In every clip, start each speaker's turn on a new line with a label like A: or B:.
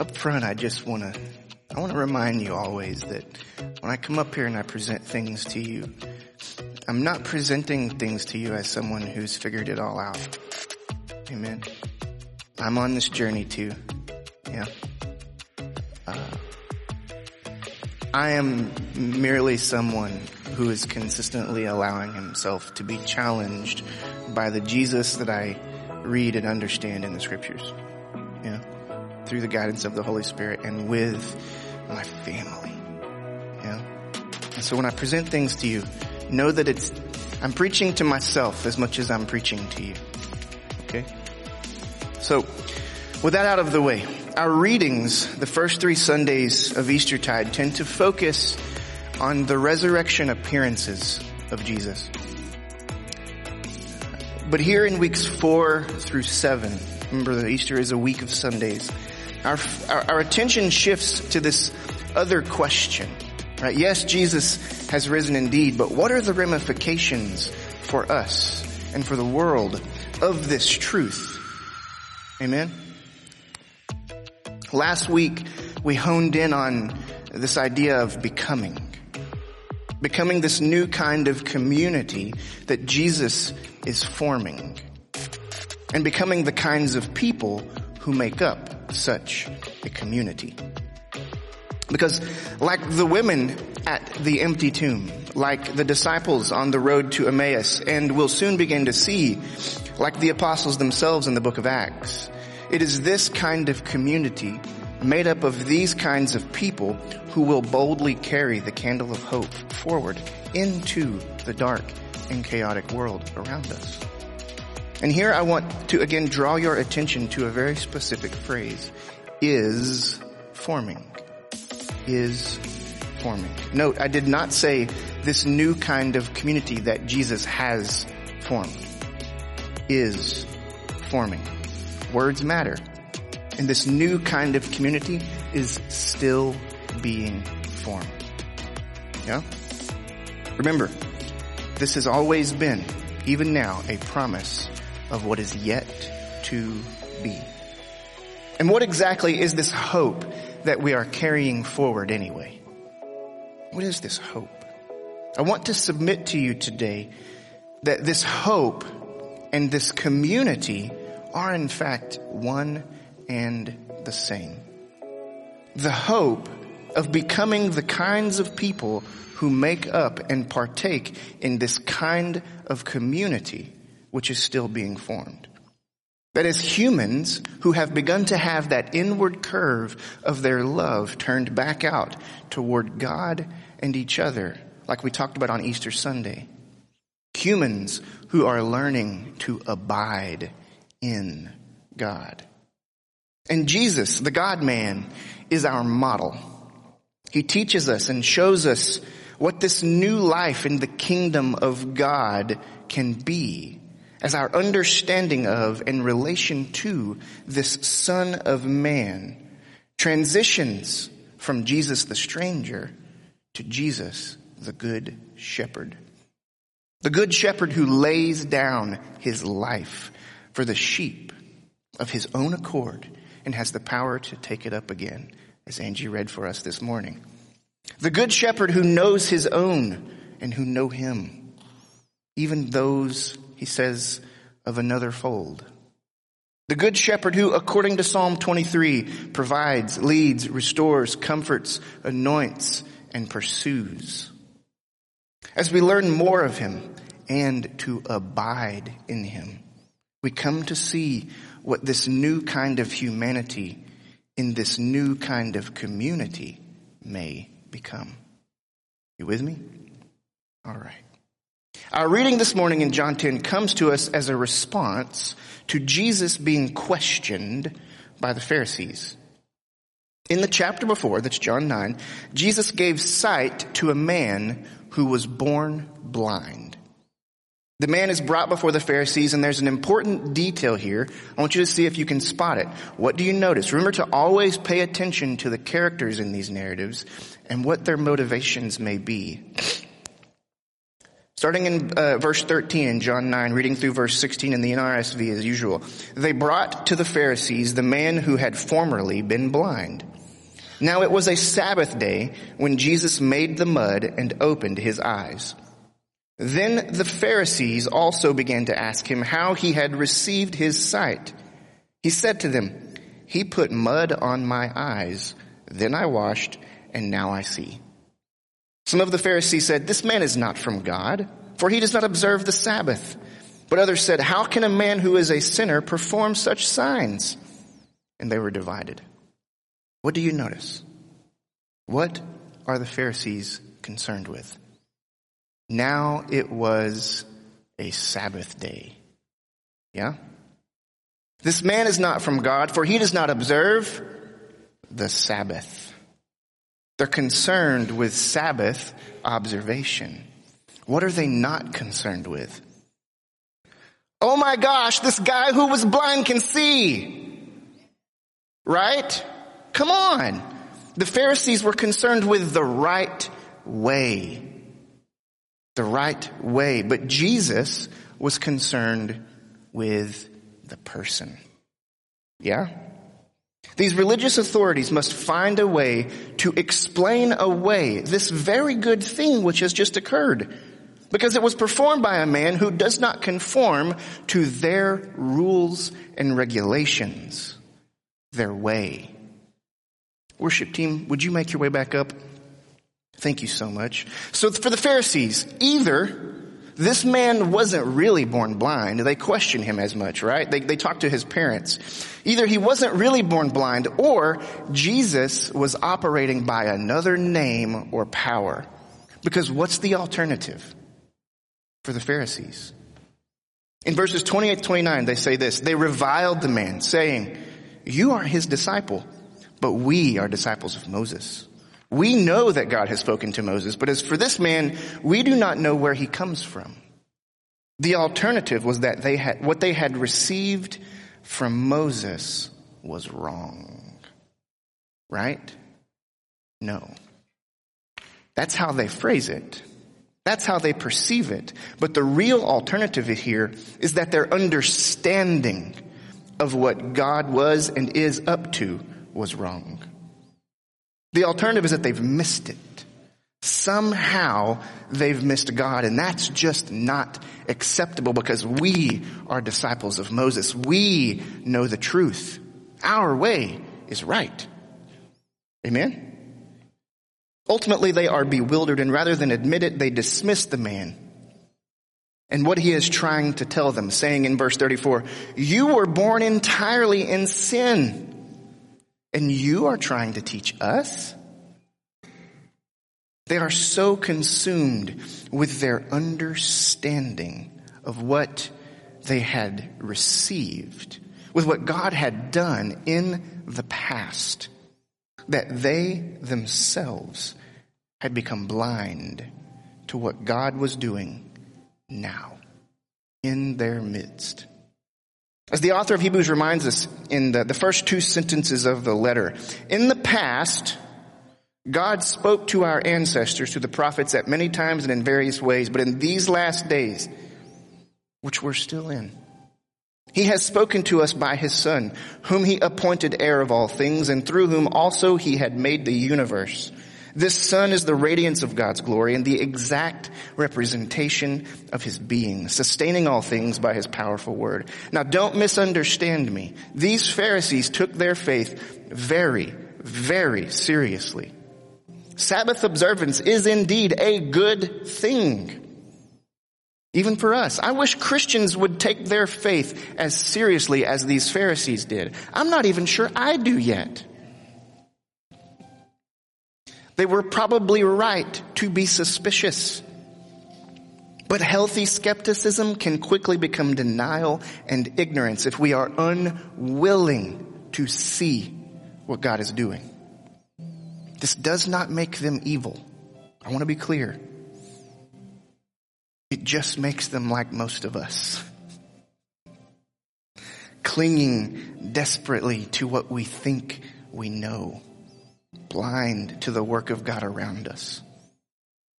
A: up front, I just want to, I want to remind you always that when I come up here and I present things to you, I'm not presenting things to you as someone who's figured it all out. Amen. I'm on this journey too. Yeah. Uh, I am merely someone who is consistently allowing himself to be challenged by the Jesus that I read and understand in the scriptures. Yeah. Through the guidance of the Holy Spirit and with my family. Yeah. And so when I present things to you, know that it's, I'm preaching to myself as much as I'm preaching to you. Okay? So, with that out of the way, our readings, the first three Sundays of Eastertide, tend to focus on the resurrection appearances of Jesus. But here in weeks four through seven, remember that Easter is a week of Sundays, our, our, our attention shifts to this other question. Right? Yes, Jesus has risen indeed, but what are the ramifications for us and for the world of this truth? Amen? Last week, we honed in on this idea of becoming. Becoming this new kind of community that Jesus is forming. And becoming the kinds of people who make up such a community. Because like the women at the empty tomb, like the disciples on the road to Emmaus, and we'll soon begin to see, like the apostles themselves in the book of Acts, it is this kind of community made up of these kinds of people who will boldly carry the candle of hope forward into the dark and chaotic world around us. And here I want to again draw your attention to a very specific phrase, is forming. Is forming. Note, I did not say this new kind of community that Jesus has formed. Is forming. Words matter. And this new kind of community is still being formed. Yeah? Remember, this has always been, even now, a promise of what is yet to be. And what exactly is this hope that we are carrying forward anyway? What is this hope? I want to submit to you today that this hope and this community are in fact one and the same. The hope of becoming the kinds of people who make up and partake in this kind of community which is still being formed. That as humans who have begun to have that inward curve of their love turned back out toward God and each other, like we talked about on Easter Sunday. Humans who are learning to abide in God. And Jesus, the God man, is our model. He teaches us and shows us what this new life in the kingdom of God can be as our understanding of and relation to this son of man transitions from Jesus the stranger to Jesus the good shepherd. The good shepherd who lays down his life for the sheep of his own accord and has the power to take it up again, as Angie read for us this morning. The good shepherd who knows his own and who know him, even those, he says, of another fold. The good shepherd who, according to Psalm 23, provides, leads, restores, comforts, anoints, and pursues. As we learn more of him and to abide in him, we come to see what this new kind of humanity in this new kind of community may become. You with me? All right. Our reading this morning in John 10 comes to us as a response to Jesus being questioned by the Pharisees. In the chapter before, that's John 9, Jesus gave sight to a man who was born blind. The man is brought before the Pharisees and there's an important detail here. I want you to see if you can spot it. What do you notice? Remember to always pay attention to the characters in these narratives and what their motivations may be. Starting in uh, verse 13 in John 9, reading through verse 16 in the NRSV as usual. They brought to the Pharisees the man who had formerly been blind. Now it was a Sabbath day when Jesus made the mud and opened his eyes. Then the Pharisees also began to ask him how he had received his sight. He said to them, he put mud on my eyes, then I washed, and now I see. Some of the Pharisees said, This man is not from God, for he does not observe the Sabbath. But others said, How can a man who is a sinner perform such signs? And they were divided. What do you notice? What are the Pharisees concerned with? Now it was a Sabbath day. Yeah? This man is not from God, for he does not observe the Sabbath. They're concerned with Sabbath observation. What are they not concerned with? Oh my gosh, this guy who was blind can see. Right? Come on. The Pharisees were concerned with the right way. The right way. But Jesus was concerned with the person. Yeah? These religious authorities must find a way to explain away this very good thing which has just occurred. Because it was performed by a man who does not conform to their rules and regulations, their way. Worship team, would you make your way back up? Thank you so much. So for the Pharisees, either this man wasn't really born blind. They question him as much, right? They, they talk to his parents. Either he wasn't really born blind or Jesus was operating by another name or power. Because what's the alternative for the Pharisees? In verses 28 29, they say this, they reviled the man saying, you are his disciple, but we are disciples of Moses. We know that God has spoken to Moses, but as for this man, we do not know where he comes from. The alternative was that they had, what they had received from Moses was wrong. Right? No. That's how they phrase it. That's how they perceive it. But the real alternative here is that their understanding of what God was and is up to was wrong. The alternative is that they've missed it. Somehow they've missed God and that's just not acceptable because we are disciples of Moses. We know the truth. Our way is right. Amen? Ultimately they are bewildered and rather than admit it, they dismiss the man and what he is trying to tell them, saying in verse 34, you were born entirely in sin and you are trying to teach us? They are so consumed with their understanding of what they had received, with what God had done in the past, that they themselves had become blind to what God was doing now in their midst. As the author of Hebrews reminds us in the, the first two sentences of the letter, in the past, God spoke to our ancestors, to the prophets at many times and in various ways, but in these last days, which we're still in, he has spoken to us by his son, whom he appointed heir of all things and through whom also he had made the universe. This Son is the radiance of God's glory and the exact representation of his being, sustaining all things by his powerful word. Now don't misunderstand me. These Pharisees took their faith very, very seriously. Sabbath observance is indeed a good thing. Even for us. I wish Christians would take their faith as seriously as these Pharisees did. I'm not even sure I do yet. They were probably right to be suspicious. But healthy skepticism can quickly become denial and ignorance if we are unwilling to see what God is doing. This does not make them evil. I want to be clear. It just makes them like most of us. Clinging desperately to what we think we know. Blind to the work of God around us.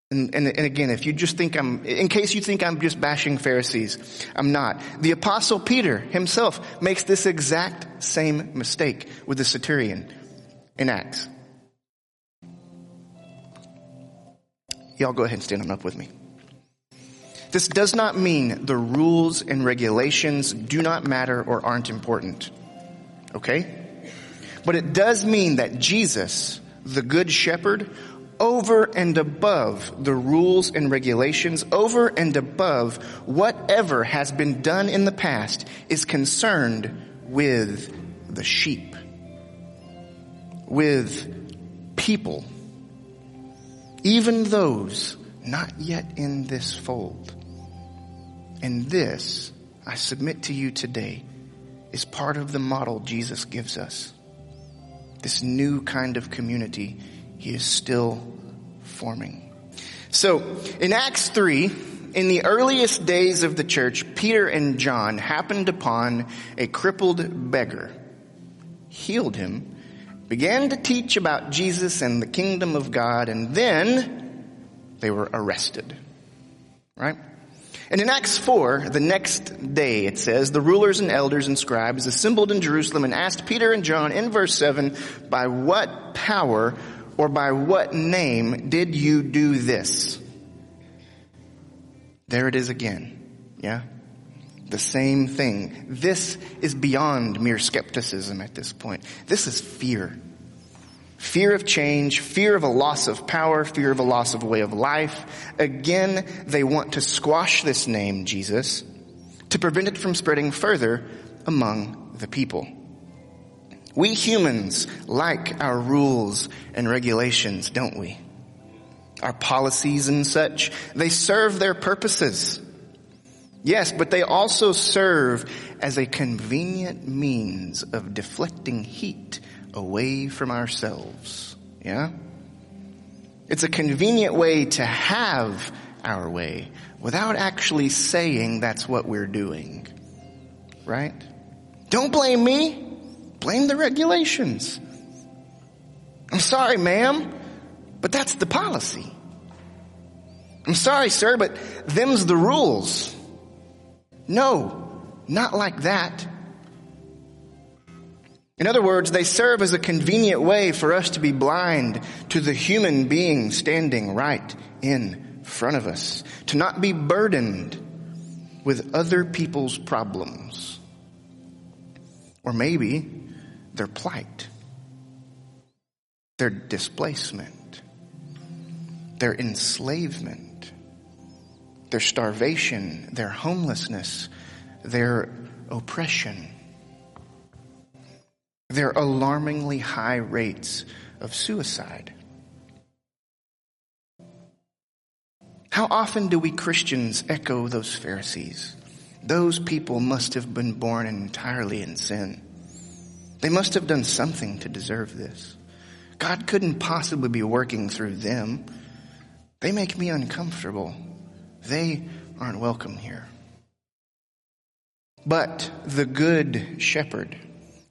A: And, and, and, again, if you just think I'm, in case you think I'm just bashing Pharisees, I'm not. The apostle Peter himself makes this exact same mistake with the centurion in Acts. Y'all go ahead and stand on up with me. This does not mean the rules and regulations do not matter or aren't important. Okay? But it does mean that Jesus, the good shepherd, over and above the rules and regulations, over and above whatever has been done in the past, is concerned with the sheep, with people, even those not yet in this fold. And this, I submit to you today, is part of the model Jesus gives us. This new kind of community he is still forming. So, in Acts 3, in the earliest days of the church, Peter and John happened upon a crippled beggar, healed him, began to teach about Jesus and the kingdom of God, and then they were arrested. Right? And in Acts 4, the next day, it says, the rulers and elders and scribes assembled in Jerusalem and asked Peter and John in verse 7, by what power or by what name did you do this? There it is again. Yeah? The same thing. This is beyond mere skepticism at this point. This is fear. Fear of change, fear of a loss of power, fear of a loss of way of life. Again, they want to squash this name, Jesus, to prevent it from spreading further among the people. We humans like our rules and regulations, don't we? Our policies and such, they serve their purposes. Yes, but they also serve as a convenient means of deflecting heat away from ourselves. Yeah? It's a convenient way to have our way without actually saying that's what we're doing. Right? Don't blame me. Blame the regulations. I'm sorry, ma'am, but that's the policy. I'm sorry, sir, but them's the rules. No, not like that. In other words, they serve as a convenient way for us to be blind to the human being standing right in front of us, to not be burdened with other people's problems. Or maybe their plight, their displacement, their enslavement, their starvation, their homelessness, their oppression, their alarmingly high rates of suicide. How often do we Christians echo those Pharisees? Those people must have been born entirely in sin. They must have done something to deserve this. God couldn't possibly be working through them. They make me uncomfortable. They aren't welcome here. But the good shepherd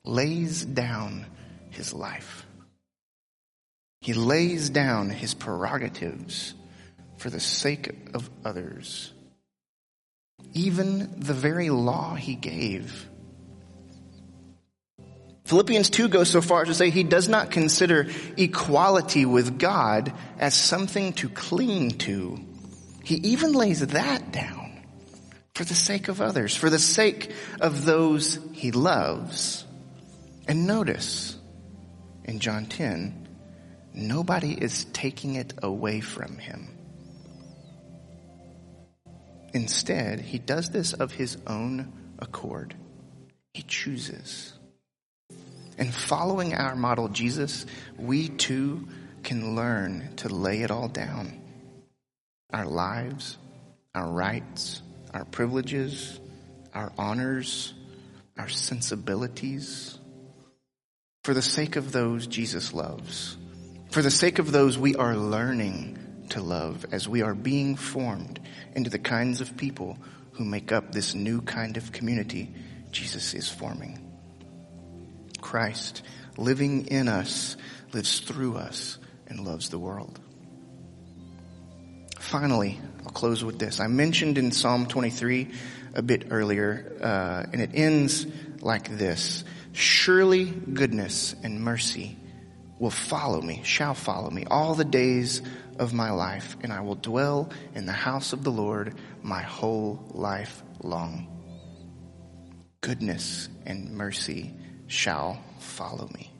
A: lays down his life. He lays down his prerogatives for the sake of others. Even the very law he gave Philippians 2 goes so far as to say he does not consider equality with God as something to cling to. He even lays that down for the sake of others, for the sake of those he loves. And notice in John 10, nobody is taking it away from him. Instead, he does this of his own accord. He chooses. And following our model, Jesus, we too can learn to lay it all down. Our lives, our rights, our privileges, our honors, our sensibilities, for the sake of those Jesus loves, for the sake of those we are learning to love as we are being formed into the kinds of people who make up this new kind of community Jesus is forming. Christ living in us, lives through us, and loves the world. finally, I'll close with this. I mentioned in Psalm 23 a bit earlier, uh, and it ends like this. Surely goodness and mercy will follow me, shall follow me all the days of my life, and I will dwell in the house of the Lord my whole life long. Goodness and mercy shall follow me.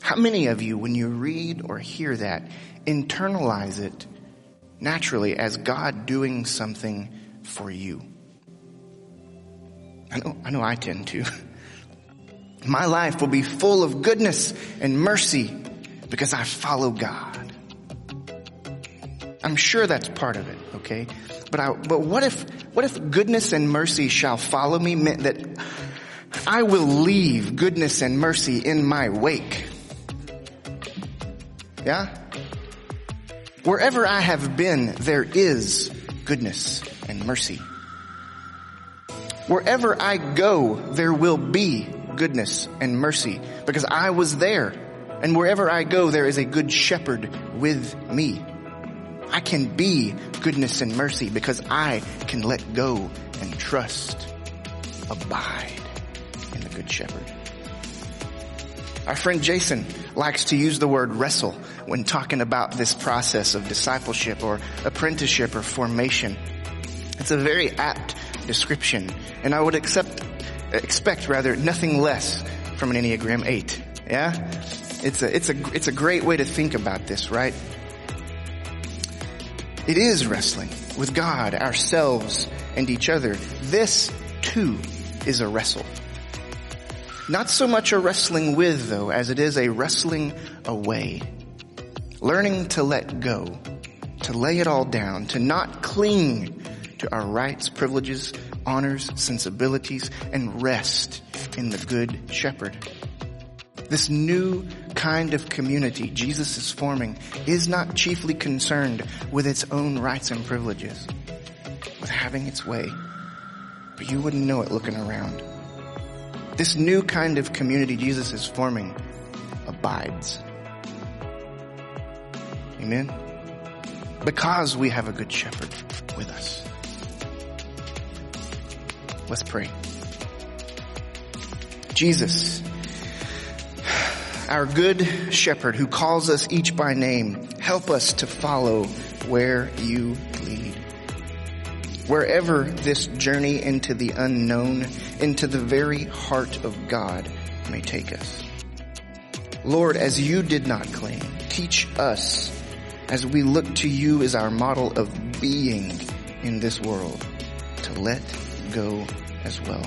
A: How many of you, when you read or hear that, internalize it naturally as God doing something for you? I know, I know I tend to. My life will be full of goodness and mercy because I follow God. I'm sure that's part of it, okay? But I, but what if, what if goodness and mercy shall follow me meant that I will leave goodness and mercy in my wake? Yeah? Wherever I have been, there is goodness and mercy. Wherever I go, there will be goodness and mercy because I was there. And wherever I go, there is a good shepherd with me. I can be goodness and mercy because I can let go and trust, abide in the good shepherd. Our friend Jason likes to use the word wrestle when talking about this process of discipleship or apprenticeship or formation. It's a very apt description. And I would accept, expect rather nothing less from an Enneagram 8. Yeah? It's a, it's a, it's a great way to think about this, right? It is wrestling with God, ourselves, and each other. This too is a wrestle. Not so much a wrestling with though, as it is a wrestling away. Learning to let go, to lay it all down, to not cling to our rights, privileges, honors, sensibilities, and rest in the good shepherd. This new kind of community Jesus is forming is not chiefly concerned with its own rights and privileges, with having its way. But you wouldn't know it looking around. This new kind of community Jesus is forming abides. Amen? Because we have a good shepherd with us. Let's pray. Jesus, our good shepherd who calls us each by name, help us to follow where you lead. Wherever this journey into the unknown, into the very heart of God may take us. Lord, as you did not claim, teach us as we look to you as our model of being in this world to let go as well.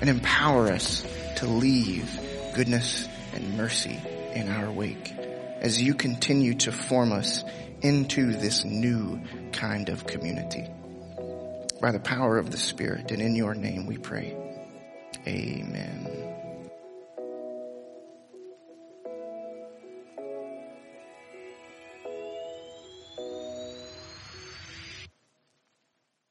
A: And empower us to leave goodness and mercy in our wake as you continue to form us into this new kind of community. By the power of the Spirit and in your name we pray. Amen.